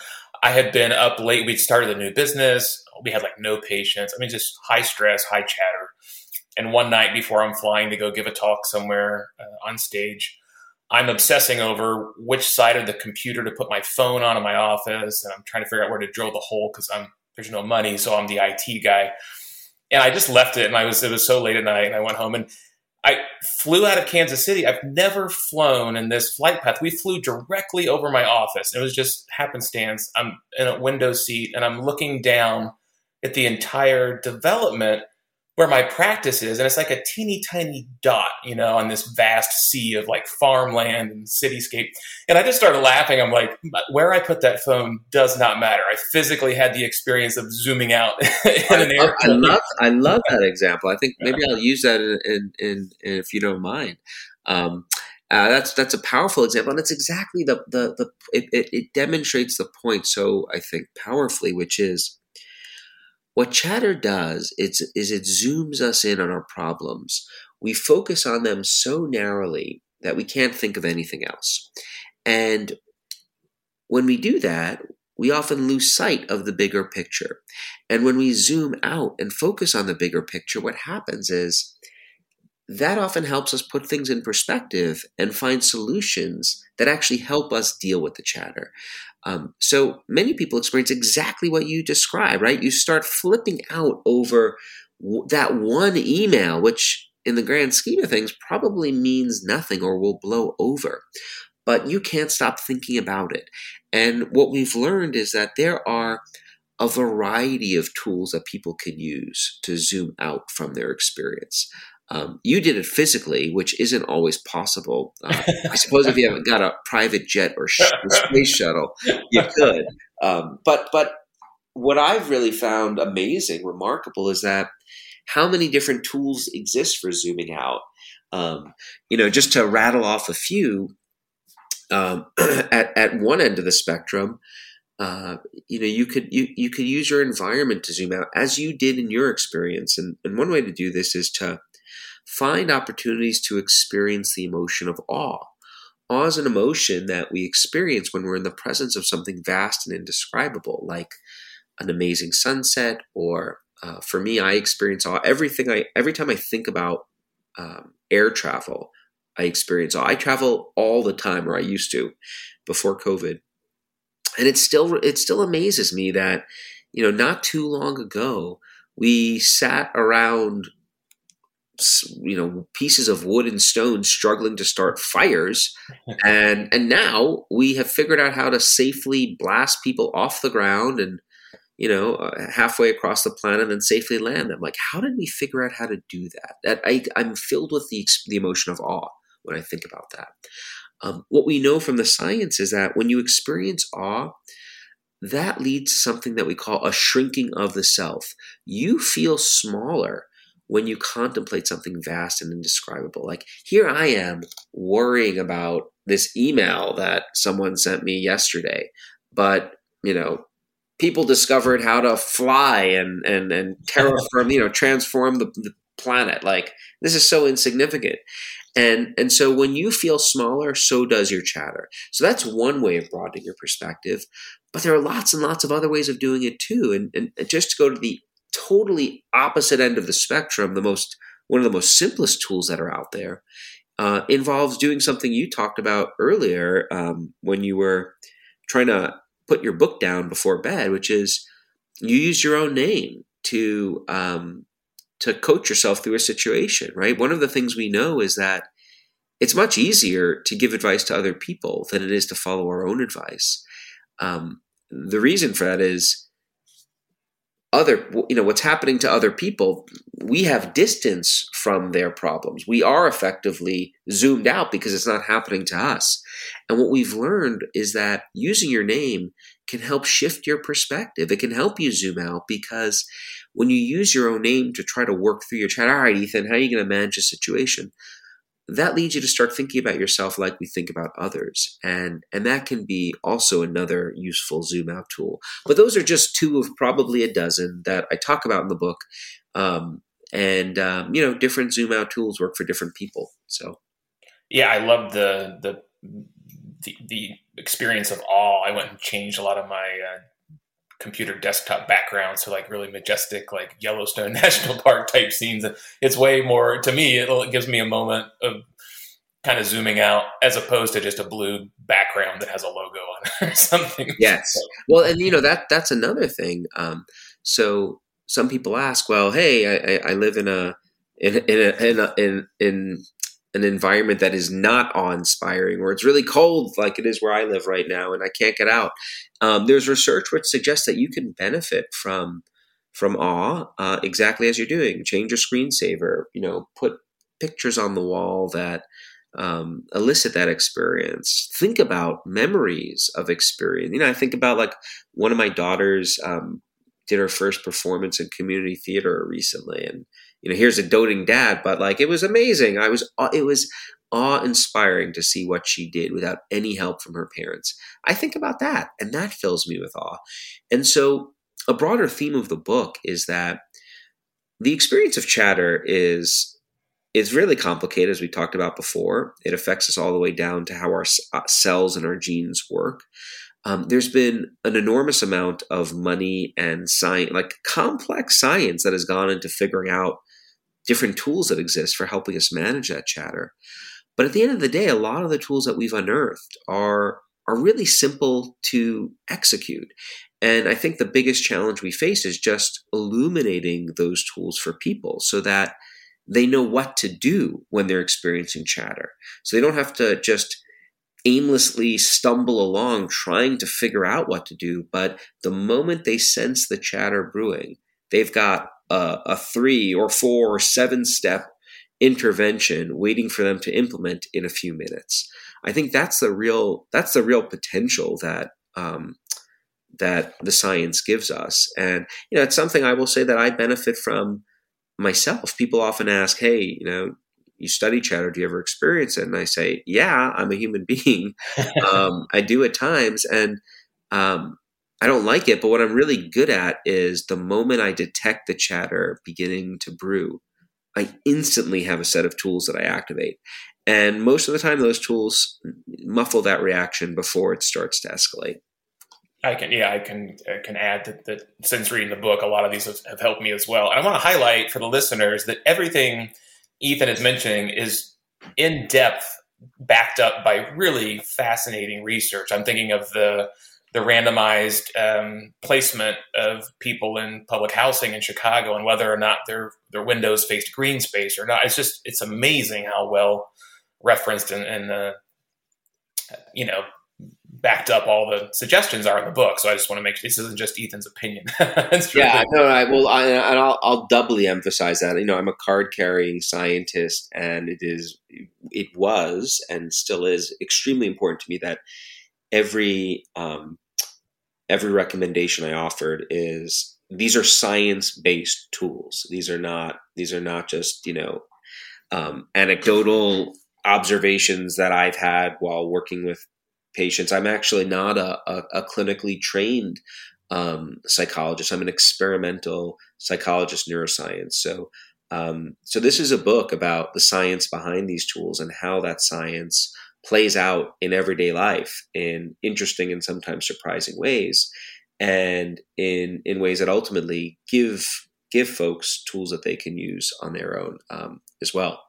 I had been up late. We'd started a new business. We had like no patients. I mean, just high stress, high chatter. And one night before I'm flying to go give a talk somewhere uh, on stage, I'm obsessing over which side of the computer to put my phone on in my office, and I'm trying to figure out where to drill the hole because I'm there's no money, so I'm the IT guy. And I just left it, and I was it was so late at night, and I went home and I flew out of Kansas City. I've never flown in this flight path. We flew directly over my office. It was just happenstance. I'm in a window seat and I'm looking down at the entire development where my practice is. And it's like a teeny tiny dot, you know, on this vast sea of like farmland and cityscape. And I just started laughing. I'm like, where I put that phone does not matter. I physically had the experience of zooming out in an airport. I love, I love that example. I think maybe I'll use that in, in, in, in if you don't mind. Um, uh, that's that's a powerful example, and it's exactly the the the it, it, it demonstrates the point so I think powerfully, which is what chatter does is, is it zooms us in on our problems. We focus on them so narrowly that we can't think of anything else. And when we do that, we often lose sight of the bigger picture. And when we zoom out and focus on the bigger picture, what happens is that often helps us put things in perspective and find solutions that actually help us deal with the chatter. Um, so many people experience exactly what you describe, right? You start flipping out over w- that one email, which in the grand scheme of things probably means nothing or will blow over. But you can't stop thinking about it. And what we've learned is that there are a variety of tools that people can use to zoom out from their experience. Um, you did it physically, which isn't always possible. Uh, I suppose if you haven't got a private jet or, sh- space shuttle, you could. Um, but but what I've really found amazing, remarkable, is that how many different tools exist for zooming out. Um, you know, just to rattle off a few, um, at at one end of the spectrum, uh, you know, you could you you could use your environment to zoom out, as you did in your experience. And and one way to do this is to find opportunities to experience the emotion of awe. Awe is an emotion that we experience when we're in the presence of something vast and indescribable, like an amazing sunset, or uh, for me, I experience awe. Everything I every time I think about um, air travel, I experience awe. I travel all the time, or I used to before COVID, and it still it still amazes me that you know not too long ago we sat around you know pieces of wood and stone struggling to start fires. And and now we have figured out how to safely blast people off the ground and you know uh, halfway across the planet and safely land them. Like how did we figure out how to do that? That I, i'm filled with the, the emotion of awe when i think about that. Um, what we know from the science is that when you experience awe that leads to something that we call a shrinking of the self. You feel smaller when you contemplate something vast and indescribable. Like here I am worrying about this email that someone sent me yesterday, but you know, people discovered how to fly and and and terraform, you know, transform the, the planet. Like this is so insignificant. And and so when you feel smaller, so does your chatter. So that's one way of broadening your perspective. But there are lots and lots of other ways of doing it too. And, and just to go to the totally opposite end of the spectrum, the most one of the most simplest tools that are out there uh, involves doing something you talked about earlier um, when you were trying to put your book down before bed, which is you use your own name to um, to coach yourself through a situation. Right. One of the things we know is that it's much easier to give advice to other people than it is to follow our own advice. Um, the reason for that is other you know what's happening to other people we have distance from their problems. We are effectively zoomed out because it's not happening to us. And what we've learned is that using your name can help shift your perspective. It can help you zoom out because when you use your own name to try to work through your chat all right ethan how are you going to manage a situation that leads you to start thinking about yourself like we think about others. And and that can be also another useful zoom out tool. But those are just two of probably a dozen that i talk about in the book. Um, and um, you know different zoom out tools work for different people. So. Yeah i love the the the, the experience of awe. I went and changed a lot of my uh, computer desktop background, so like really majestic, like Yellowstone National Park type scenes. It's way more to me. it gives me a moment of kind of zooming out as opposed to just a blue background that has a logo on it or something. Yes. Well, and you know that that's another thing. Um, so some people ask, well, hey, I, I live in a in in a, in, a, in in an environment that is not awe-inspiring or it's really cold like it is where i live right now and i can't get out. Um, there's research which suggests that you can benefit from from awe uh, exactly as you're doing. Change your screensaver you know put pictures on the wall that um, elicit that experience. Think about memories of experience. You know i think about like one of my daughters um, did her first performance in community theater recently and you know, here's a doting dad, but like it was amazing. I was, it was awe inspiring to see what she did without any help from her parents. I think about that, and that fills me with awe. And so, a broader theme of the book is that the experience of chatter is is really complicated, as we talked about before. It affects us all the way down to how our uh, cells and our genes work. Um, there's been an enormous amount of money and science, like complex science, that has gone into figuring out different tools that exist for helping us manage that chatter. But at the end of the day, a lot of the tools that we've unearthed are are really simple to execute. And I think the biggest challenge we face is just illuminating those tools for people so that they know what to do when they're experiencing chatter. So they don't have to just aimlessly stumble along trying to figure out what to do, but the moment they sense the chatter brewing, they've got a, a three or four or seven step intervention waiting for them to implement in a few minutes. I think that's the real that's the real potential that um, that the science gives us, and you know it's something I will say that I benefit from myself. People often ask, "Hey, you know, you study chatter? Do you ever experience it?" And I say, "Yeah, I'm a human being. um, I do at times." And um, I don't like it, but what I'm really good at is the moment I detect the chatter beginning to brew, I instantly have a set of tools that I activate. And most of the time, those tools muffle that reaction before it starts to escalate. I can, yeah, I can I can add that, that since reading the book, a lot of these have, have helped me as well. And I want to highlight for the listeners that everything Ethan is mentioning is in depth, backed up by really fascinating research. I'm thinking of the the randomized um, placement of people in public housing in Chicago and whether or not their their windows faced green space or not. It's just it's amazing how well referenced and, and uh, you know backed up all the suggestions are in the book. So I just want to make sure this isn't just Ethan's opinion. yeah, no, I will, I, and I'll, I'll doubly emphasize that. You know, I'm a card carrying scientist, and it is, it was, and still is extremely important to me that every um, every recommendation I offered is these are science based tools. These are not these are not just you know um, anecdotal observations that I've had while working with patients. I'm actually not a, a, a clinically trained um, psychologist. I'm an experimental psychologist, neuroscience. So, um, so this is a book about the science behind these tools and how that science plays out in everyday life in interesting and sometimes surprising ways, and in in ways that ultimately give give folks tools that they can use on their own um, as well.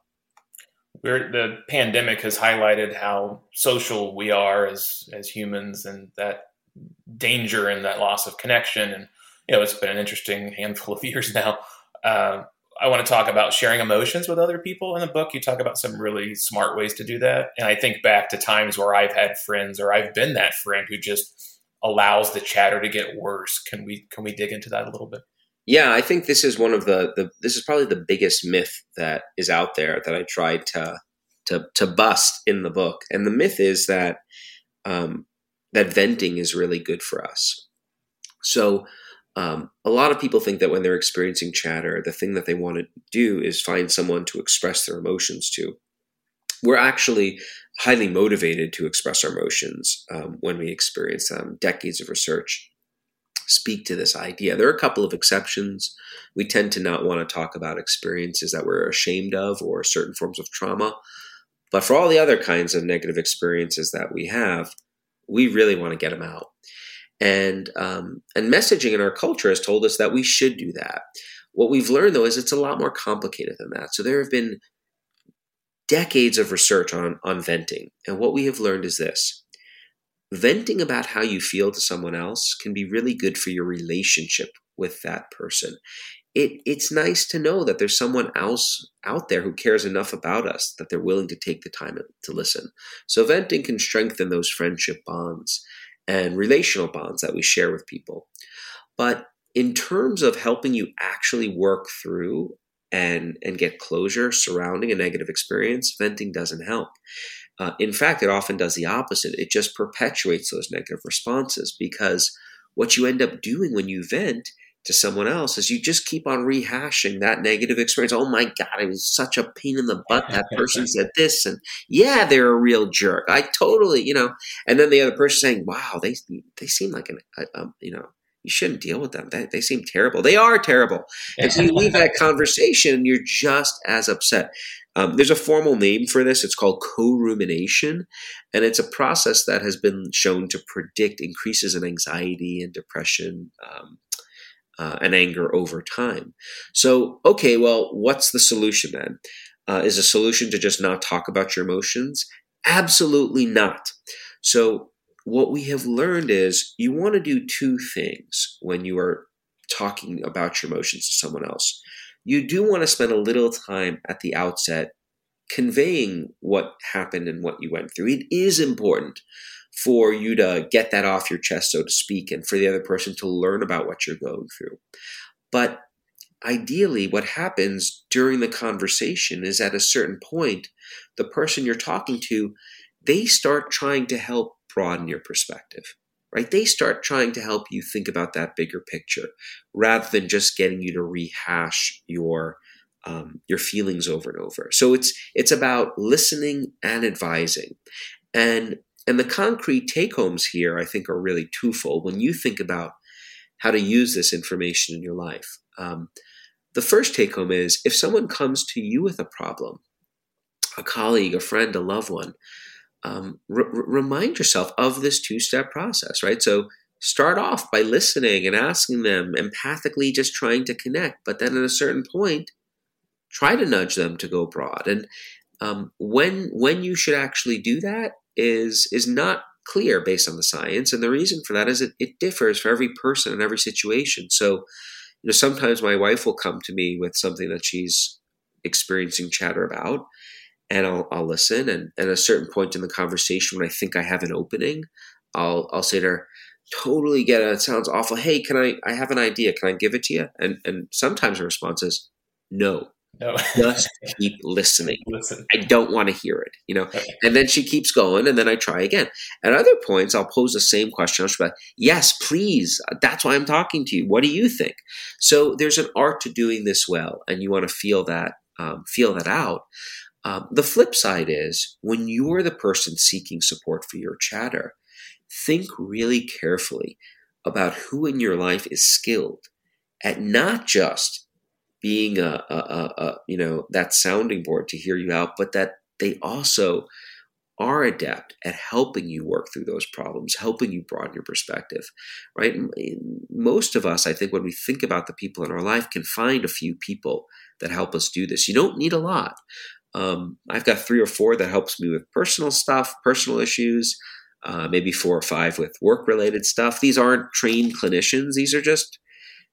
We're, the pandemic has highlighted how social we are as as humans, and that danger and that loss of connection. And you know, it's been an interesting handful of years now. Uh, I want to talk about sharing emotions with other people in the book. You talk about some really smart ways to do that. And I think back to times where I've had friends or I've been that friend who just allows the chatter to get worse. Can we can we dig into that a little bit? Yeah, I think this is one of the, the this is probably the biggest myth that is out there that I tried to to to bust in the book. And the myth is that um, that venting is really good for us. So um, a lot of people think that when they're experiencing chatter, the thing that they want to do is find someone to express their emotions to. We're actually highly motivated to express our emotions um, when we experience them. Decades of research speak to this idea. There are a couple of exceptions. We tend to not want to talk about experiences that we're ashamed of or certain forms of trauma. But for all the other kinds of negative experiences that we have, we really want to get them out. And um, and messaging in our culture has told us that we should do that. What we've learned though is it's a lot more complicated than that. So there have been decades of research on on venting, and what we have learned is this: venting about how you feel to someone else can be really good for your relationship with that person. It, it's nice to know that there's someone else out there who cares enough about us that they're willing to take the time to listen. So venting can strengthen those friendship bonds and relational bonds that we share with people. But in terms of helping you actually work through and and get closure surrounding a negative experience, venting doesn't help. Uh, in fact, it often does the opposite. It just perpetuates those negative responses because what you end up doing when you vent to someone else is you just keep on rehashing that negative experience. Oh my God, it was such a pain in the butt. That person said this, and yeah, they're a real jerk. I totally, you know. And then the other person saying, "Wow, they they seem like an, a, a, you know." You shouldn't deal with them. They, they seem terrible. They are terrible. And so you leave that conversation and you're just as upset. Um, there's a formal name for this. It's called co-rumination, and it's a process that has been shown to predict increases in anxiety and depression, um, uh, and anger over time. So, okay, well, what's the solution then? Uh, is a solution to just not talk about your emotions? Absolutely not. So, what we have learned is you want to do two things when you are talking about your emotions to someone else. You do want to spend a little time at the outset conveying what happened and what you went through. It is important for you to get that off your chest, so to speak, and for the other person to learn about what you're going through. But ideally, what happens during the conversation is at a certain point, the person you're talking to, they start trying to help broaden your perspective. Right? They start trying to help you think about that bigger picture rather than just getting you to rehash your um, your feelings over and over. So it's it's about listening and advising. And and the concrete take homes here, I think, are really twofold when you think about how to use this information in your life. Um, the first take home is if someone comes to you with a problem, a colleague, a friend, a loved one, um, remind yourself of this two step process, right? So start off by listening and asking them, empathically just trying to connect. But then at a certain point, try to nudge them to go broad. And um, when when you should actually do that is is not clear based on the science, and the reason for that is it, it differs for every person and every situation. So, you know, sometimes my wife will come to me with something that she's experiencing chatter about, and I'll, I'll listen. And, and at a certain point in the conversation, when I think I have an opening, I'll I'll say to her, "Totally get it. It sounds awful. Hey, can I? I have an idea. Can I give it to you?" And and sometimes her response is, "No." No. Just keep listening. Listen. I don't want to hear it, you know. Okay. And then she keeps going, and then I try again. At other points, I'll pose the same question. I'll be like, "Yes, please. That's why I'm talking to you. What do you think?" So there's an art to doing this well, and you want to feel that um, feel that out. Um, the flip side is when you're the person seeking support for your chatter, think really carefully about who in your life is skilled at not just being a, a, a, a, you know that sounding board to hear you out, but that they also are adept at helping you work through those problems, helping you broaden your perspective, right? Most of us, I think, when we think about the people in our life, can find a few people that help us do this. You don't need a lot. Um, I've got three or four that helps me with personal stuff, personal issues, uh, maybe four or five with work related stuff. These aren't trained clinicians. These are just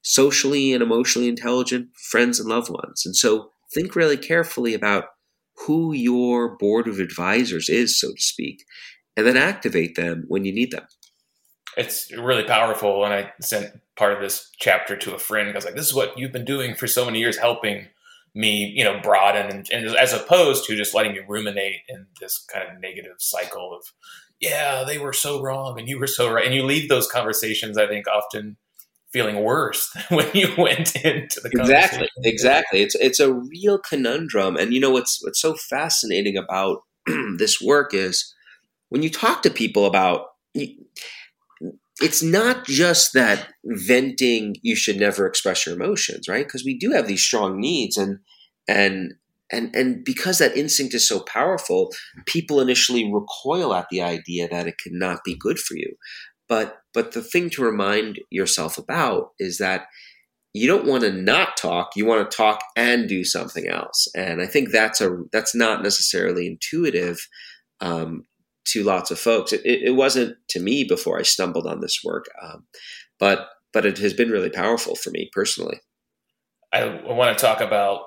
socially and emotionally intelligent friends and loved ones. And so think really carefully about who your board of advisors is, so to speak, and then activate them when you need them. It's really powerful. And I sent part of this chapter to a friend. I was like, this is what you've been doing for so many years, helping me, you know, broaden and, and as opposed to just letting me ruminate in this kind of negative cycle of, yeah, they were so wrong and you were so right. And you leave those conversations, I think, often feeling worse than when you went into the exactly exactly. It's it's a real conundrum. And you know what's what's so fascinating about this work is when you talk to people about it's not just that venting you should never express your emotions right? Because we do have these strong needs and and and and because that instinct is so powerful people initially recoil at the idea that it cannot be good for you but but the thing to remind yourself about is that you don't want to not talk you want to talk and do something else. And i think that's a that's not necessarily intuitive um, to lots of folks. It, it, wasn't to me before i stumbled on this work um, but but it has been really powerful for me personally. I, want to talk about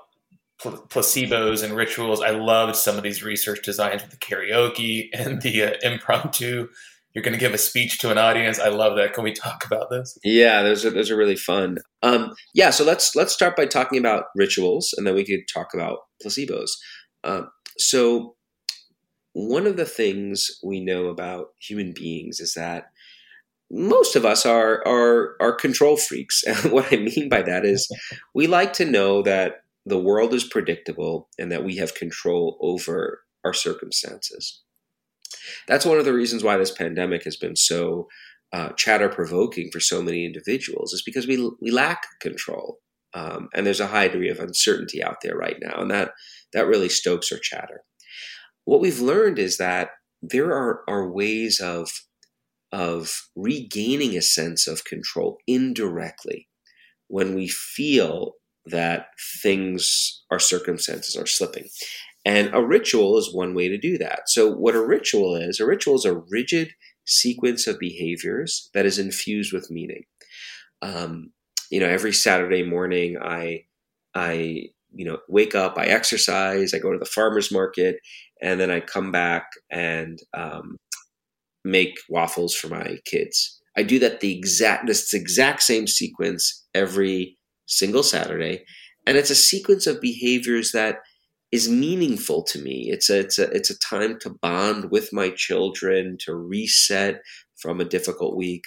pl- placebos and rituals. I loved some of these research designs with the karaoke and the uh, impromptu you're going to give a speech to an audience. I love that. Can we talk about this? Yeah, those are those are really fun. Um, yeah, so let's let's start by talking about rituals, and then we could talk about placebos. Um, so one of the things we know about human beings is that most of us are are are control freaks. And what I mean by that is we like to know that the world is predictable and that we have control over our circumstances. That's one of the reasons why this pandemic has been so uh, chatter provoking for so many individuals, is because we we lack control, um, and there's a high degree of uncertainty out there right now, and that that really stokes our chatter. What we've learned is that there are, are ways of of regaining a sense of control indirectly when we feel that things, our circumstances are slipping. And a ritual is one way to do that. So, what a ritual is, a ritual is a rigid sequence of behaviors that is infused with meaning. Um, you know, every Saturday morning, I, I, you know, wake up, I exercise, I go to the farmer's market, and then I come back and um, make waffles for my kids. I do that the exact this exact same sequence every single Saturday, and it's a sequence of behaviors that is meaningful to me. It's a, it's a it's a time to bond with my children, to reset from a difficult week.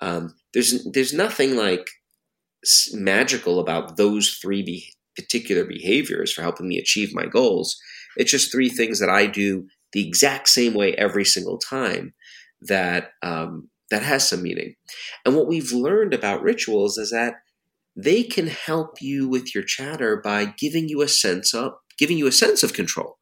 Um, there's there's nothing like magical about those three be- particular behaviors for helping me achieve my goals. It's just three things that I do the exact same way every single time that um, that has some meaning. And what we've learned about rituals is that they can help you with your chatter by giving you a sense of giving you a sense of control.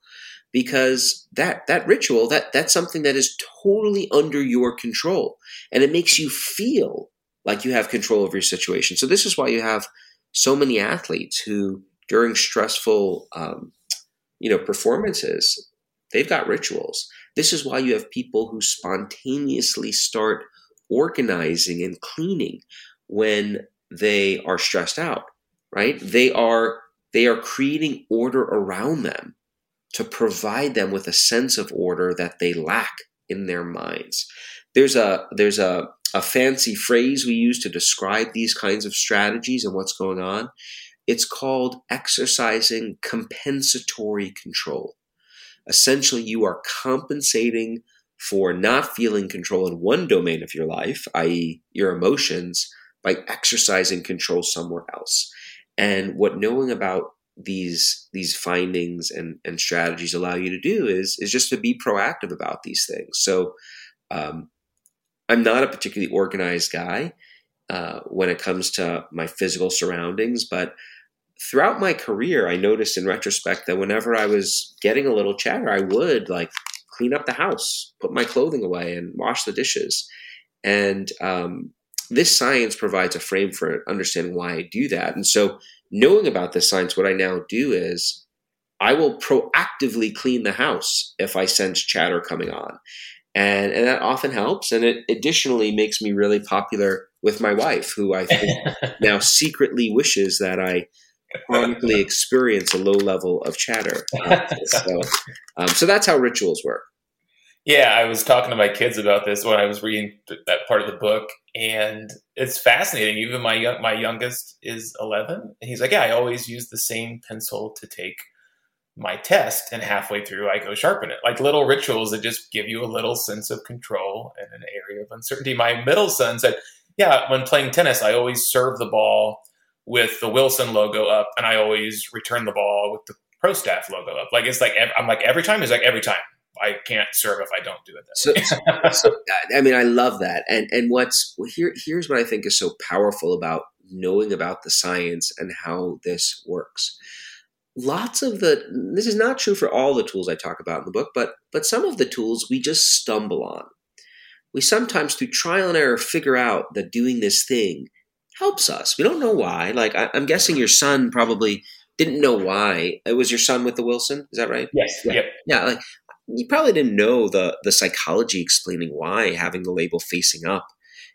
Because that that ritual that that's something that is totally under your control. And it makes you feel like you have control over your situation. So this is why you have so many athletes who during stressful um, you know performances they've got rituals. This is why you have people who spontaneously start organizing and cleaning when they are stressed out right? They are they are creating order around them to provide them with a sense of order that they lack in their minds. There's a there's a, a fancy phrase we use to describe these kinds of strategies and what's going on. it's called exercising compensatory control. Essentially, you are compensating for not feeling control in one domain of your life, i.e., your emotions, by exercising control somewhere else. And what knowing about these these findings and, and strategies allow you to do is is just to be proactive about these things. So um, I'm not a particularly organized guy uh, when it comes to my physical surroundings, but throughout my career, I noticed in retrospect that whenever I was getting a little chatter, I would like clean up the house, put my clothing away, and wash the dishes. And um, this science provides a frame for understanding why I do that. And so, knowing about this science, what I now do is I will proactively clean the house if I sense chatter coming on. And, and that often helps. And it additionally makes me really popular with my wife, who I think now secretly wishes that I chronically experience a low level of chatter. so, um, so that's how rituals work. Yeah, I was talking to my kids about this when I was reading th- that part of the book, and it's fascinating. Even my young, my youngest is eleven, and he's like, "Yeah, I always use the same pencil to take my test, and halfway through, I go sharpen it." Like little rituals that just give you a little sense of control in an area of uncertainty. My middle son said, "Yeah, when playing tennis, I always serve the ball with the Wilson logo up, and I always return the ball with the pro staff logo up. Like it's like I'm like every time is like every time. I can't serve if I don't do it that so, so, I mean, I love that. And and what's here here's what I think is so powerful about knowing about the science and how this works. Lots of the this is not true for all the tools I talk about in the book, but but some of the tools we just stumble on. We sometimes through trial and error figure out that doing this thing helps us. We don't know why. Like I, am guessing your son probably didn't know why. It was your son with the Wilson. Is that right? Yes. Yeah. Yep. Yeah. Like you probably didn't know the the psychology explaining why having the label facing up,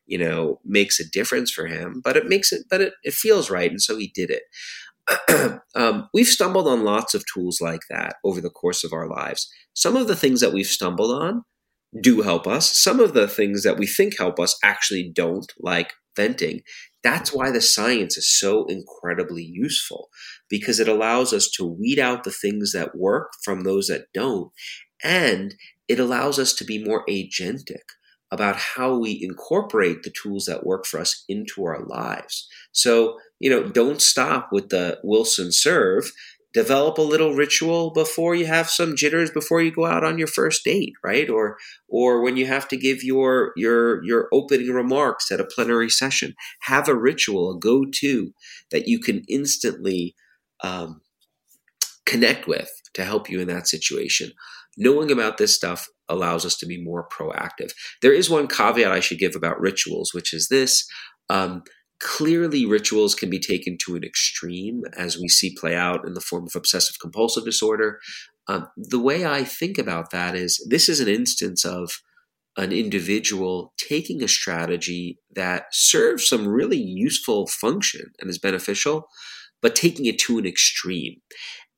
you know, makes a difference for him. But it makes it. But it, it feels right, and so he did it. um, we've stumbled on lots of tools like that over the course of our lives. Some of the things that we've stumbled on do help us. Some of the things that we think help us actually don't, like venting. That's why the science is so incredibly useful because it allows us to weed out the things that work from those that don't. And it allows us to be more agentic about how we incorporate the tools that work for us into our lives. So, you know, don't stop with the Wilson serve. Develop a little ritual before you have some jitters before you go out on your first date right? Or or when you have to give your your your opening remarks at a plenary session. Have a ritual a go-to that you can instantly um, connect with to help you in that situation knowing about this stuff allows us to be more proactive there is one caveat i should give about rituals which is this um, Clearly, rituals can be taken to an extreme, as we see play out in the form of obsessive compulsive disorder. Um, the way I think about that is this is an instance of an individual taking a strategy that serves some really useful function and is beneficial, but taking it to an extreme.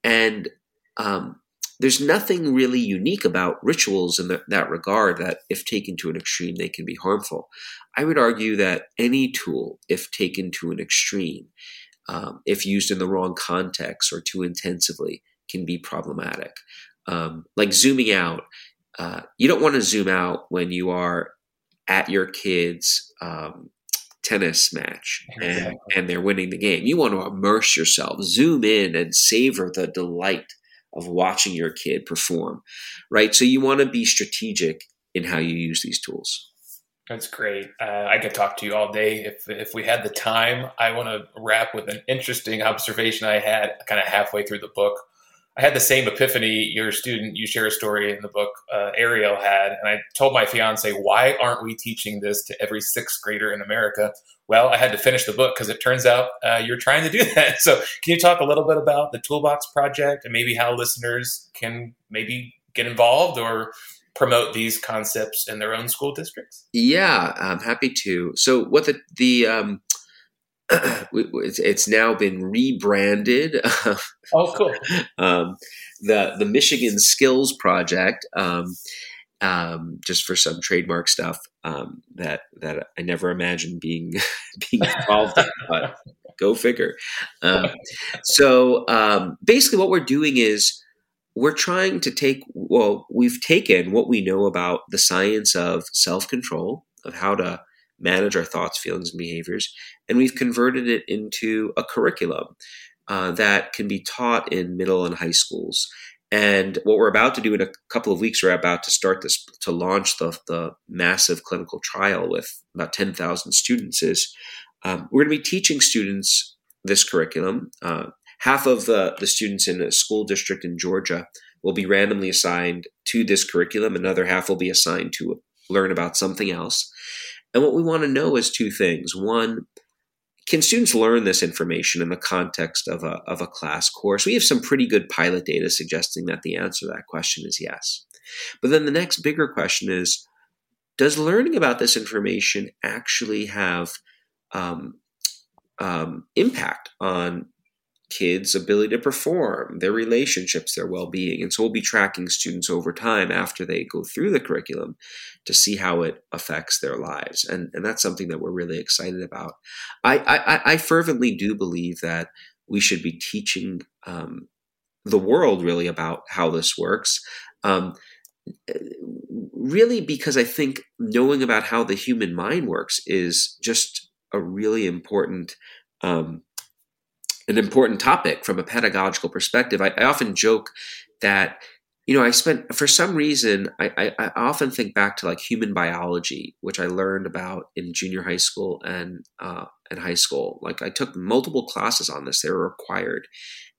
And um, there's nothing really unique about rituals in the, that regard that, if taken to an extreme, they can be harmful. I would argue that any tool, if taken to an extreme, um, if used in the wrong context or too intensively, can be problematic. Um, like zooming out, uh, you don't want to zoom out when you are at your kids' um, tennis match and, and they're winning the game. You want to immerse yourself, zoom in, and savor the delight of watching your kid perform, right? So you want to be strategic in how you use these tools. That's great. Uh, I could talk to you all day if if we had the time. I want to wrap with an interesting observation I had kind of halfway through the book. I had the same epiphany your student, you share a story in the book, uh, Ariel had. And I told my fiance, why aren't we teaching this to every sixth grader in America? Well, I had to finish the book because it turns out uh, you're trying to do that. So, can you talk a little bit about the Toolbox Project and maybe how listeners can maybe get involved or promote these concepts in their own school districts? Yeah, I'm happy to. So, what the the um, it's now been rebranded. oh, cool. um, the the Michigan Skills Project, um, um, just for some trademark stuff um, that that I never imagined being being involved in. But go figure. Um, so um, basically, what we're doing is we're trying to take well, we've taken what we know about the science of self control of how to manage our thoughts, feelings, and behaviors, and we've converted it into a curriculum uh, that can be taught in middle and high schools. And what we're about to do in a couple of weeks, we're about to start this to launch the, the massive clinical trial with about 10,000 students. Is um, we're going to be teaching students this curriculum. Uh, half of the, the students in a school district in Georgia will be randomly assigned to this curriculum, another half will be assigned to learn about something else. And what we want to know is two things. One, can students learn this information in the context of a, of a class course? We have some pretty good pilot data suggesting that the answer to that question is yes. But then the next bigger question is Does learning about this information actually have um, um, impact on kids' ability to perform, their relationships, their well being. And so we'll be tracking students over time after they go through the curriculum to see how it affects their lives. And, and that's something that we're really excited about. I, I, I fervently do believe that we should be teaching um, the world really about how this works. Um, really, because I think knowing about how the human mind works is just a really important um, an important topic from a pedagogical perspective. I, I, often joke that, you know, I spent, for some reason, I, I, I, often think back to like human biology, which I learned about in junior high school and, uh, and high school. Like I took multiple classes on this, they were required.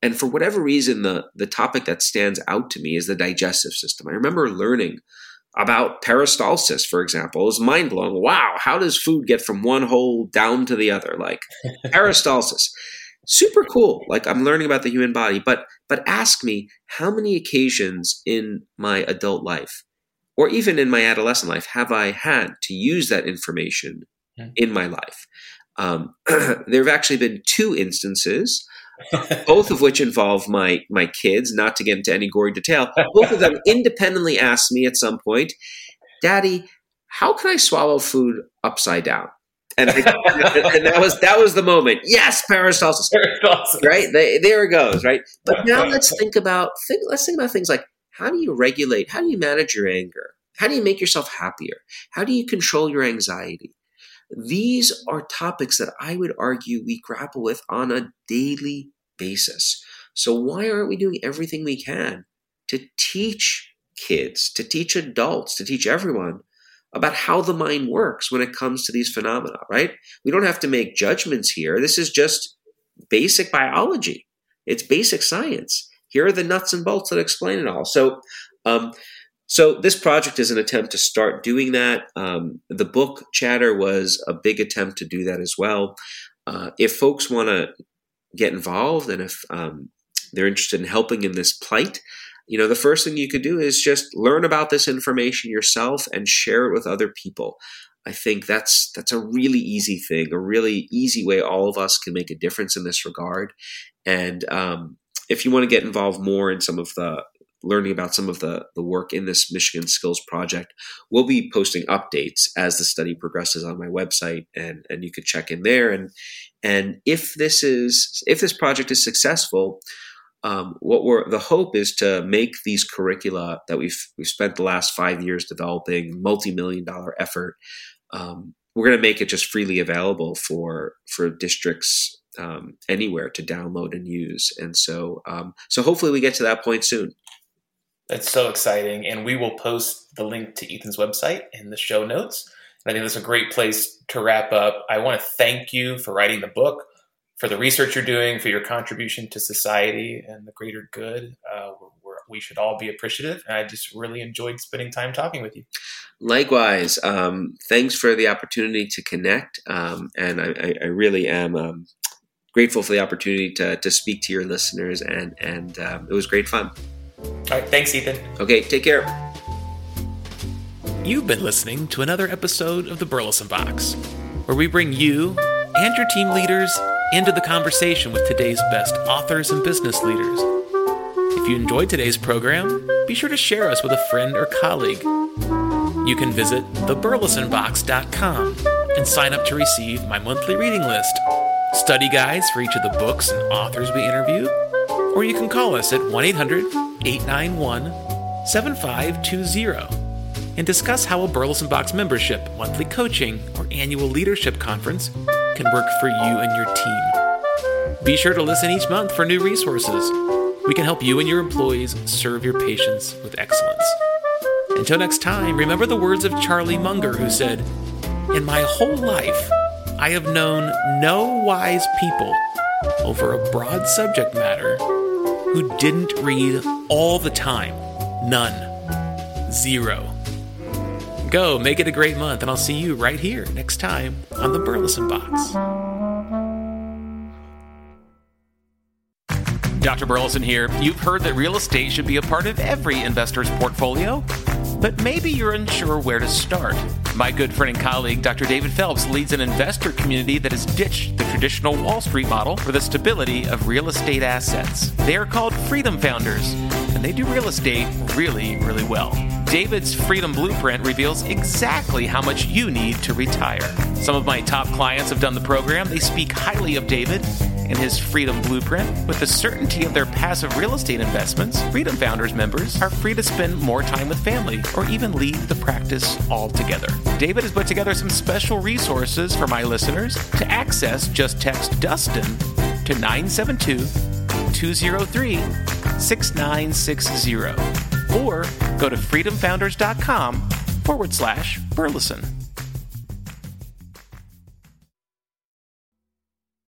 And for whatever reason, the, the topic that stands out to me is the digestive system. I remember learning about peristalsis, for example. It was mind blowing. Wow, how does food get from one hole down to the other? Like peristalsis super cool. Like i'm learning about the human body. But but ask me how many occasions in my adult life or even in my adolescent life have i had to use that information hmm. in my life? Um, there have actually been two instances both of which involve my my kids not to get into any gory detail. Both of them independently asked me at some point daddy how can i swallow food upside down and, I, and that was that was the moment. Yes, peristalsis. peristalsis. Right they, there it goes. Right. But now let's think about think, let's think about things like how do you regulate? How do you manage your anger? How do you make yourself happier? How do you control your anxiety? These are topics that I would argue we grapple with on a daily basis. So why aren't we doing everything we can to teach kids, to teach adults, to teach everyone about how the mind works when it comes to these phenomena, right? We don't have to make judgments here. This is just basic biology. It's basic science. Here are the nuts and bolts that explain it all. So, um, so this project is an attempt to start doing that. Um, the book Chatter was a big attempt to do that as well. Uh, if folks want to get involved and if um, they're interested in helping in this plight, you know, the first thing you could do is just learn about this information yourself and share it with other people. I think that's that's a really easy thing, a really easy way all of us can make a difference in this regard. And um, if you want to get involved more in some of the learning about some of the, the work in this Michigan Skills Project, we'll be posting updates as the study progresses on my website, and and you could check in there. And and if this is if this project is successful, um, what we're the hope is to make these curricula that we've we've spent the last five years developing, multi-million dollar effort. Um, we're going to make it just freely available for for districts um, anywhere to download and use. And so um, so hopefully we get to that point soon. That's so exciting, and we will post the link to Ethan's website in the show notes. I think that's a great place to wrap up. I want to thank you for writing the book for the research you're doing, for your contribution to society and the greater good. Uh, we're, we should all be appreciative. And I just really enjoyed spending time talking with you. Likewise, um, thanks for the opportunity to connect. Um, and I, I, really am um, grateful for the opportunity to, to speak to your listeners, and, and um, it was great fun. All right. Thanks, Ethan. Okay. Take care. You've been listening to another episode of the Burleson Box, where we bring you and your team leaders into the conversation with today's best authors and business leaders. If you enjoyed today's program, be sure to share us with a friend or colleague. you can visit theburlesonbox.com and sign up to receive my monthly reading list, study guides for each of the books and authors we interview, or you can call us at 1 800 891 7520 and discuss how a Burleson Box membership, monthly coaching, or annual leadership conference can work for you and your team. Be sure to listen each month for new resources. We can help you and your employees serve your patients with excellence. Until next time, remember the words of Charlie Munger, who said, In my whole life, I have known no wise people over a broad subject matter who didn't read all the time. None. Zero. Go, make it a great month, and I'll see you right here next time on the Burleson Box. Dr. Burleson here. You've heard that real estate should be a part of every investor's portfolio, but maybe you're unsure where to start. My good friend and colleague, Dr. David Phelps, leads an investor community that has ditched the traditional Wall Street model for the stability of real estate assets. They are called Freedom Founders, and they do real estate really, really well. David's Freedom Blueprint reveals exactly how much you need to retire. Some of my top clients have done the program. They speak highly of David and his Freedom Blueprint. With the certainty of their passive real estate investments, Freedom Founders members are free to spend more time with family or even leave the practice altogether. David has put together some special resources for my listeners. To access, just text Dustin to 972 203 6960 or go to freedomfounders.com forward slash Burleson.